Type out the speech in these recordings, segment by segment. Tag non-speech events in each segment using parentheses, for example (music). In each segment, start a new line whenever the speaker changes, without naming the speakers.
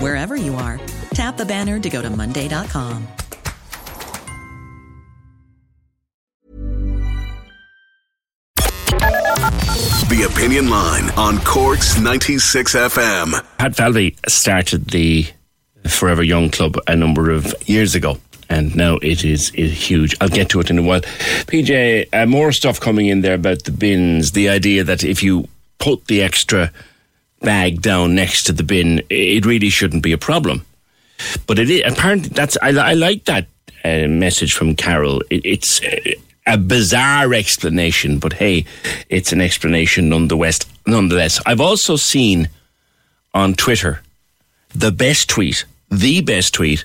wherever you are. Tap the banner to go to Monday.com.
The Opinion Line on Cork's 96 FM.
Pat Falvey started the Forever Young Club a number of years ago. And now it is, is huge. I'll get to it in a while. PJ, uh, more stuff coming in there about the bins. The idea that if you put the extra bag down next to the bin, it really shouldn't be a problem. But it is apparently that's I, I like that uh, message from Carol. It, it's a bizarre explanation, but hey, it's an explanation nonetheless. Nonetheless, I've also seen on Twitter the best tweet, the best tweet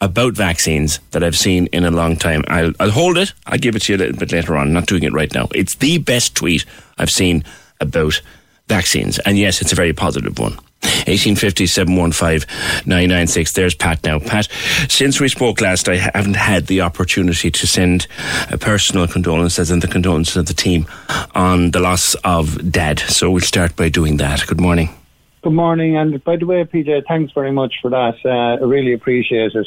about vaccines that I've seen in a long time. I'll, I'll hold it. I'll give it to you a little bit later on. I'm not doing it right now. It's the best tweet I've seen about vaccines. And yes, it's a very positive one. 1850 715 996. There's Pat now. Pat, since we spoke last, I haven't had the opportunity to send a personal condolences and the condolences of the team on the loss of Dad. So we'll start by doing that. Good morning.
Good morning. And by the way, PJ, thanks very much for that. Uh, I really appreciate it.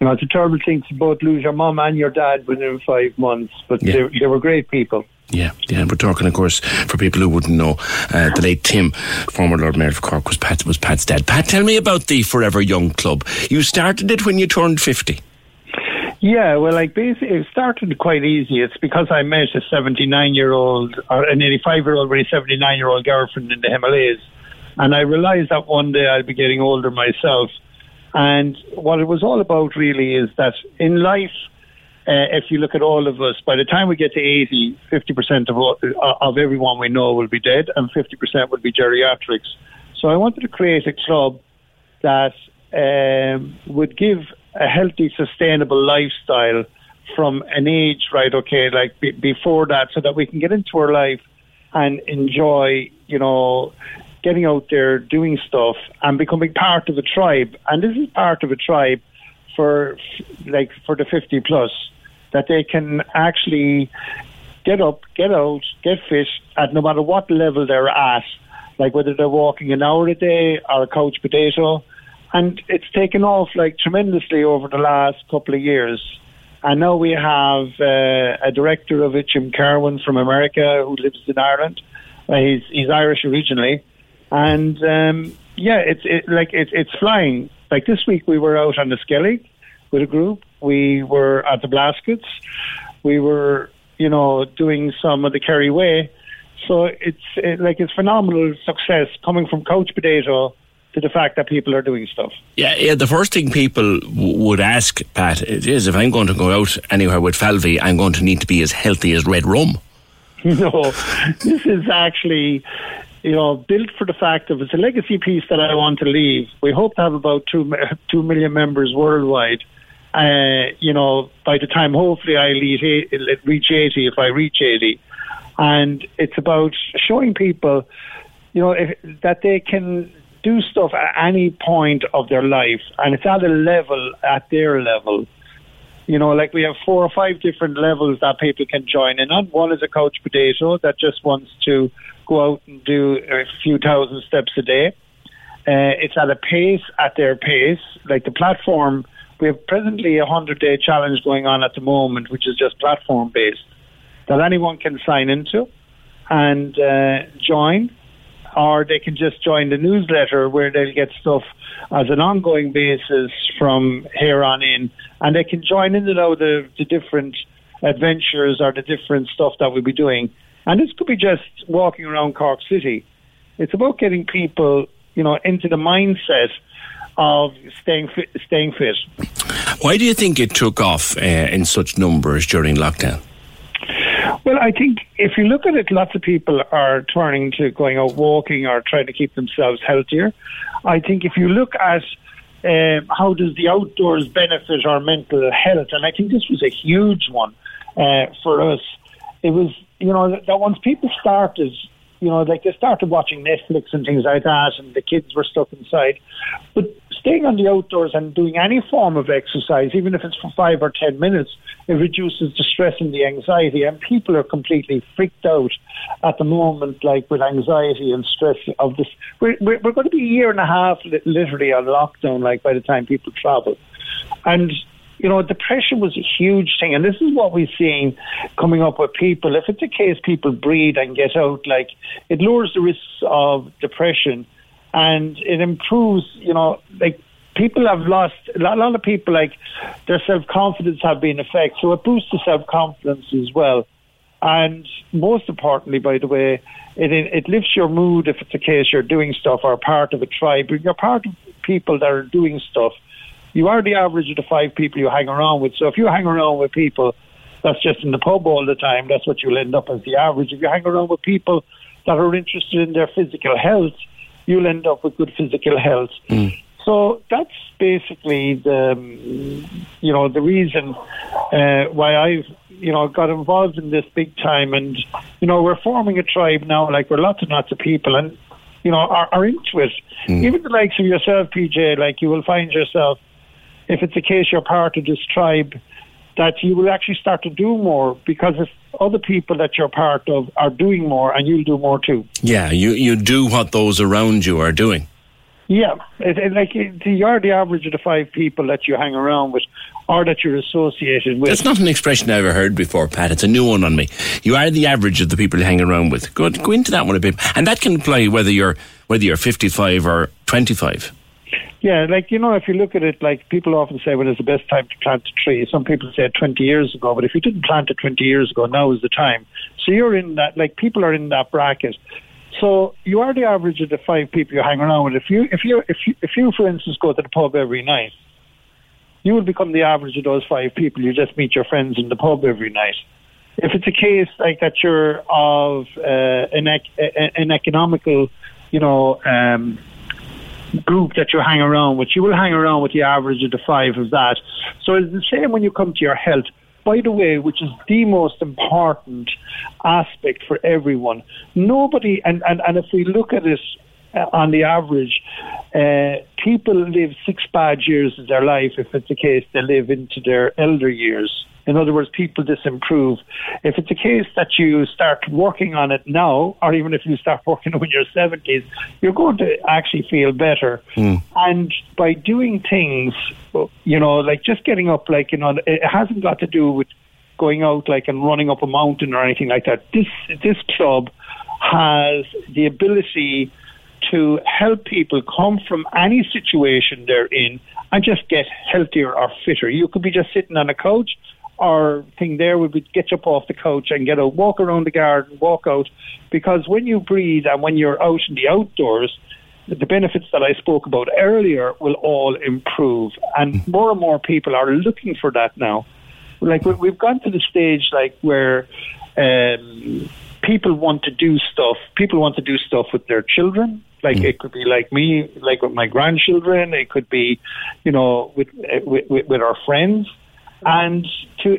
You know, it's a terrible thing to both lose your mum and your dad within five months, but
Yeah.
they, they were great people.
Yeah, yeah. We're talking, of course, for people who wouldn't know, uh, the late Tim, former Lord Mayor of Cork, was Pat was Pat's dad. Pat, tell me about the Forever Young Club. You started it when you turned fifty.
Yeah, well, like basically, it started quite easy. It's because I met a 79 year old, or an 85 year old, really 79 year old girlfriend in the Himalayas. And I realized that one day I'd be getting older myself. And what it was all about really is that in life, uh, if you look at all of us, by the time we get to 80, 50% of, uh, of everyone we know will be dead and 50% will be geriatrics. So I wanted to create a club that um, would give a healthy, sustainable lifestyle from an age, right? Okay, like be, before that, so that we can get into our life and enjoy, you know, getting out there, doing stuff, and becoming part of a tribe. And this is part of a tribe for, like, for the 50 plus, that they can actually get up, get out, get fit at no matter what level they're at, like whether they're walking an hour a day or a couch potato. And it's taken off like tremendously over the last couple of years. And now we have uh, a director of it, Jim Carwin from America, who lives in Ireland. Uh, he's he's Irish originally, and um, yeah, it's it, like it's it's flying. Like this week, we were out on the Skellig with a group. We were at the Blaskets. We were, you know, doing some of the Kerry Way. So it's it, like it's phenomenal success coming from couch potato to the fact that people are doing stuff.
Yeah, yeah. The first thing people w- would ask, Pat, is if I'm going to go out anywhere with Falvey, I'm going to need to be as healthy as Red Rum. (laughs)
no, this is actually, you know, built for the fact of it's a legacy piece that I want to leave. We hope to have about two two million members worldwide. Uh, you know, by the time hopefully I reach eighty, if I reach eighty, and it's about showing people, you know, if, that they can do stuff at any point of their life, and it's at a level at their level. You know, like we have four or five different levels that people can join in on. One is a couch potato that just wants to go out and do a few thousand steps a day. Uh, it's at a pace, at their pace. Like the platform, we have presently a 100 day challenge going on at the moment, which is just platform based, that anyone can sign into and uh, join or they can just join the newsletter where they'll get stuff as an ongoing basis from here on in, and they can join in out the, the different adventures or the different stuff that we'll be doing. And this could be just walking around Cork City. It's about getting people, you know, into the mindset of staying fit. Staying fit.
Why do you think it took off uh, in such numbers during lockdown?
Well, I think if you look at it, lots of people are turning to going out walking or trying to keep themselves healthier. I think if you look at um, how does the outdoors benefit our mental health, and I think this was a huge one uh, for us. It was, you know, that once people started you know, like they started watching Netflix and things like that, and the kids were stuck inside. But staying on the outdoors and doing any form of exercise, even if it's for five or ten minutes, it reduces the stress and the anxiety. And people are completely freaked out at the moment, like with anxiety and stress of this. We're, we're, we're going to be a year and a half literally on lockdown, like by the time people travel. And you know, depression was a huge thing. And this is what we're seeing coming up with people. If it's a case people breathe and get out, like, it lowers the risks of depression and it improves, you know, like, people have lost, a lot of people, like, their self confidence have been affected. So it boosts the self confidence as well. And most importantly, by the way, it, it lifts your mood if it's the case you're doing stuff or part of a tribe. You're part of people that are doing stuff you are the average of the five people you hang around with. So if you hang around with people that's just in the pub all the time, that's what you'll end up as the average. If you hang around with people that are interested in their physical health, you'll end up with good physical health. Mm. So that's basically the, you know, the reason uh, why I've, you know, got involved in this big time. And, you know, we're forming a tribe now, like we're lots and lots of people and, you know, are, are into it. Mm. Even the likes of yourself, PJ, like you will find yourself if it's a case you're part of this tribe, that you will actually start to do more because if other people that you're part of are doing more and you'll do more too.
Yeah, you, you do what those around you are doing.
Yeah, it, it, like you're the average of the five people that you hang around with or that you're associated with.
That's not an expression I've ever heard before, Pat. It's a new one on me. You are the average of the people you hang around with. Go, go into that one a bit. And that can apply whether you're whether you're 55 or 25.
Yeah, like you know, if you look at it, like people often say, "Well, it's the best time to plant a tree." Some people say 20 years ago, but if you didn't plant it 20 years ago, now is the time. So you're in that, like people are in that bracket. So you are the average of the five people you hang around with. If you, if you, if you, if you, for instance, go to the pub every night, you will become the average of those five people. You just meet your friends in the pub every night. If it's a case like that, you're of uh, an, an economical, you know. Um, group that you hang around with. You will hang around with the average of the five of that. So it's the same when you come to your health. By the way, which is the most important aspect for everyone. Nobody, and, and, and if we look at it uh, on the average, uh, people live six bad years of their life if it's the case they live into their elder years. In other words, people disimprove. If it's a case that you start working on it now, or even if you start working (laughs) when you're 70s, you're going to actually feel better. Mm. And by doing things, you know, like just getting up, like, you know, it hasn't got to do with going out like and running up a mountain or anything like that. This, this club has the ability to help people come from any situation they're in and just get healthier or fitter. You could be just sitting on a couch our thing there would be get up off the couch and get a walk around the garden, walk out, because when you breathe and when you're out in the outdoors, the benefits that I spoke about earlier will all improve, and more and more people are looking for that now. Like we've gone to the stage like where um, people want to do stuff. People want to do stuff with their children. Like mm. it could be like me, like with my grandchildren. It could be, you know, with with, with our friends and to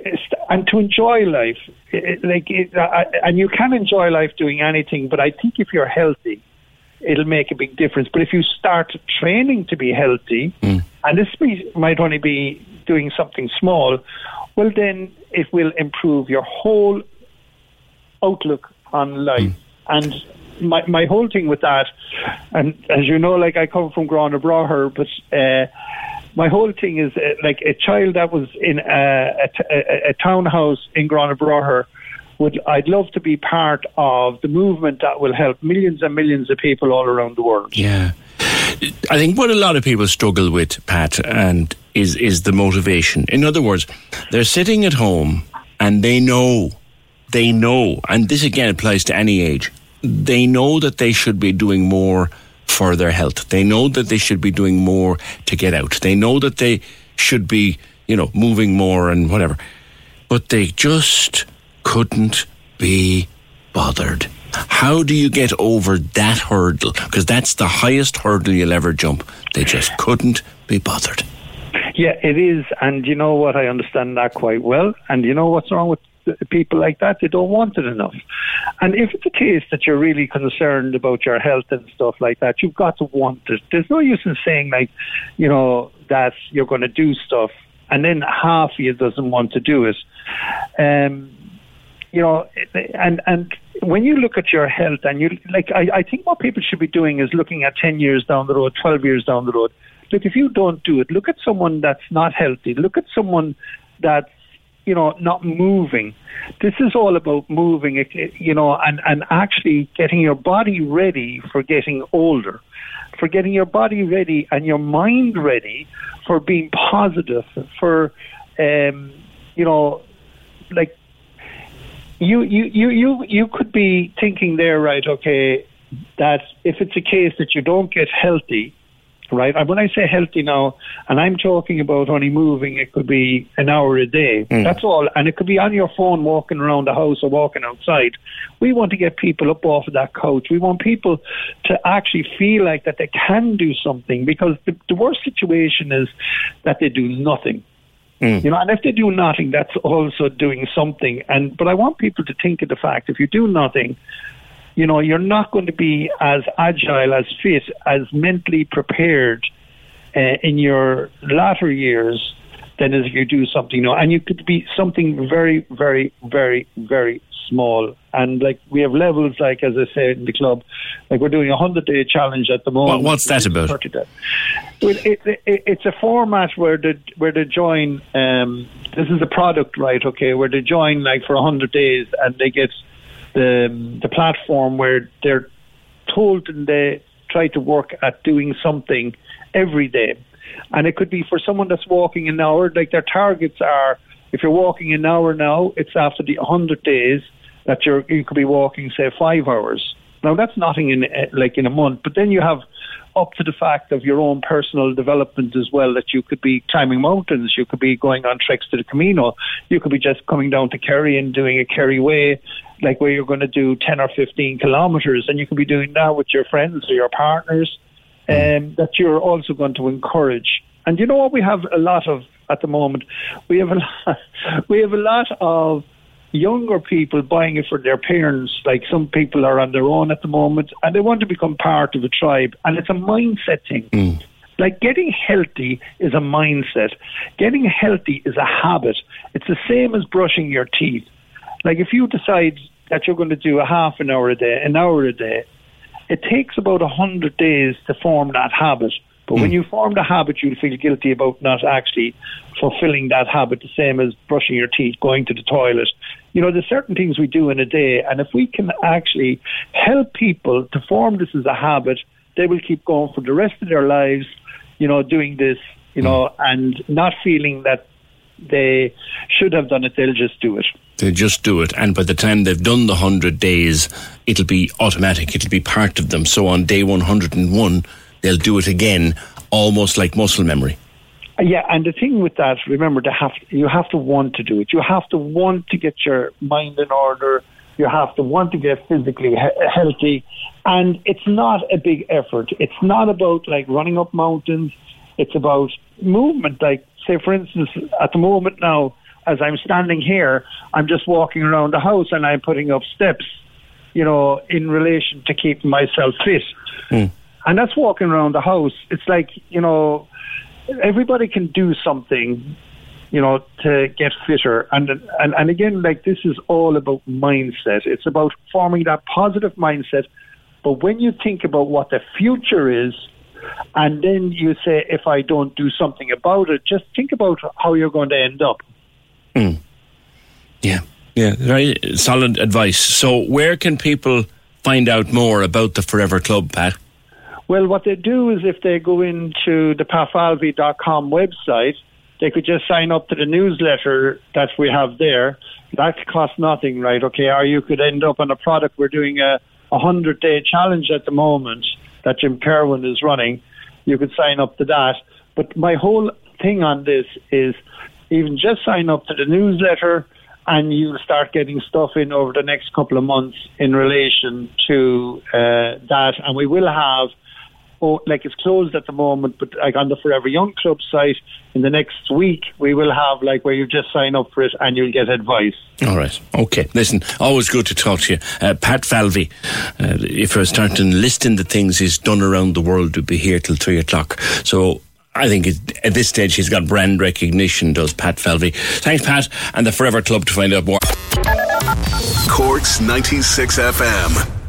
and to enjoy life. It, like, it, and you can enjoy life doing anything, but I think if you're healthy, it'll make a big difference. But if you start training to be healthy, mm. and this be, might only be doing something small, well, then it will improve your whole outlook on life. Mm. And my my whole thing with that, and as you know, like I come from Gurranabraher, but uh, my whole thing is uh, like a child that was in a, townhouse in Gurranabraher would I'd love to be part of the movement that will help millions and millions of people all around the world.
Yeah. I think what a lot of people struggle with, Pat, and is is the motivation. In other words, they're sitting at home and they know, they know, and this again applies to any age, they know that they should be doing more for their health. They know that they should be doing more to get out. They know that they should be, you know, moving more and whatever. But they just couldn't be bothered. How do you get over that hurdle? Because that's the highest hurdle you'll ever jump. They just couldn't be bothered.
Yeah, it is. And you know what? I understand that quite well. And you know what's wrong with people like that? They don't want it enough. And if it's a case that you're really concerned about your health and stuff like that, you've got to want it. There's no use in saying, like, you know, that you're going to do stuff and then half of you doesn't want to do it. Um, you know, and and when you look at your health and you like, I, I think what people should be doing is looking at ten years down the road, twelve years down the road. Look, if you don't do it, look at someone that's not healthy. Look at someone that's you know not moving. This is all about moving, you know, and and actually getting your body ready for getting older, for getting your body ready and your mind ready for being positive, for um, you know, like you, you, you, you, you could be thinking there, right? Okay, that if it's a case that you don't get healthy, right? And when I say healthy now, and I'm talking about only moving, it could be an hour a day. Mm. That's all. And it could be on your phone walking around the house or walking outside. We want to get people up off of that couch. We want people to actually feel like that they can do something because the, the worst situation is that they do nothing. Mm. You know, and if they do nothing, that's also doing something. And but I want people to think of the fact if you do nothing, you know, you're not going to be as agile, as fit, as mentally prepared uh, in your latter years than as if you do something. You know, and you could be something very, very, very, very small. And like we have levels, like as I said in the club, like we're doing a hundred day challenge at the moment.
Well, what's that about?
it, it, it's a format where they where they join. Um, this is a product, right? Okay, where they join like for a hundred days, and they get the the platform where they're told and they try to work at doing something every day. And it could be for someone that's walking an hour, like their targets are if you're walking an hour now, it's after the 100 days that you're, you could be walking, say, five hours. Now, that's nothing in eh, like in a month, but then you have up to the fact of your own personal development as well that you could be climbing mountains, you could be going on treks to the Camino, you could be just coming down to Kerry and doing a Kerry Way, like where you're going to do 10 or 15 kilometres, and you could be doing that with your friends or your partners, and um, that you're also going to encourage. And you know what we have a lot of at the moment. We have a lot, (laughs) we have a lot of younger people buying it for their parents. Like some people are on their own at the moment, and they want to become part of a tribe, and it's a mindset thing. Mm. Like getting healthy is a mindset. Getting healthy is a habit. It's the same as brushing your teeth. Like if you decide that you're going to do a half an hour a day, an hour a day, it takes about a hundred days to form that habit. But mm. when hmm. you form the habit, you'll feel guilty about not actually fulfilling that habit, the same as brushing your teeth, going to the toilet. You know, there's certain things we do in a day, and if we can actually help people to form this as a habit, they will keep going for the rest of their lives, you know, doing this, you know, mm. and not feeling that they should have done it, they'll just do it.
They just do it, and by the time they've done the 100 days, it'll be automatic, it'll be part of them. So on day 101, they'll do it again, almost like muscle memory.
Yeah, and the thing with that, remember, to have you have to want to do it. You have to want to get your mind in order. You have to want to get physically he- healthy, and it's not a big effort. It's not about like running up mountains. It's about movement. Like, say, for instance, at the moment now, as I'm standing here, I'm just walking around the house and I'm putting up steps. You know, in relation to keeping myself fit. Mm and that's walking around the house. It's like you know, everybody can do something, you know, to get fitter. And and and again, like this is all about mindset. It's about forming that positive mindset. But when you think about what the future is, and then you say, if I don't do something about it, just think about how you're going to end up.
Mm. Yeah, yeah, very solid advice. So, where can people find out more about the Forever Club, Pat?
Well, what they do is if they go into the patfalvey.com website, they could just sign up to the newsletter that we have there. That costs nothing, right? Okay, or you could end up on a product. We're doing a, a hundred day challenge at the moment that Jim Kerwin is running. You could sign up to that. But my whole thing on this is even just sign up to the newsletter and you'll start getting stuff in over the next couple of months in relation to uh, that. And we will have oh, like it's closed at the moment, but like on the Forever Young Club site, in the next week we will have like where you just sign up for it and you'll get advice.
All right. Okay. Listen, always good to talk to you. Uh, Pat Falvey, uh, if I was starting listing the things he's done around the world, we'd be here till three o'clock. So I think at this stage he's got brand recognition, does Pat Falvey. Thanks, Pat, and the Forever Club to find out more.
Corks 96 FM.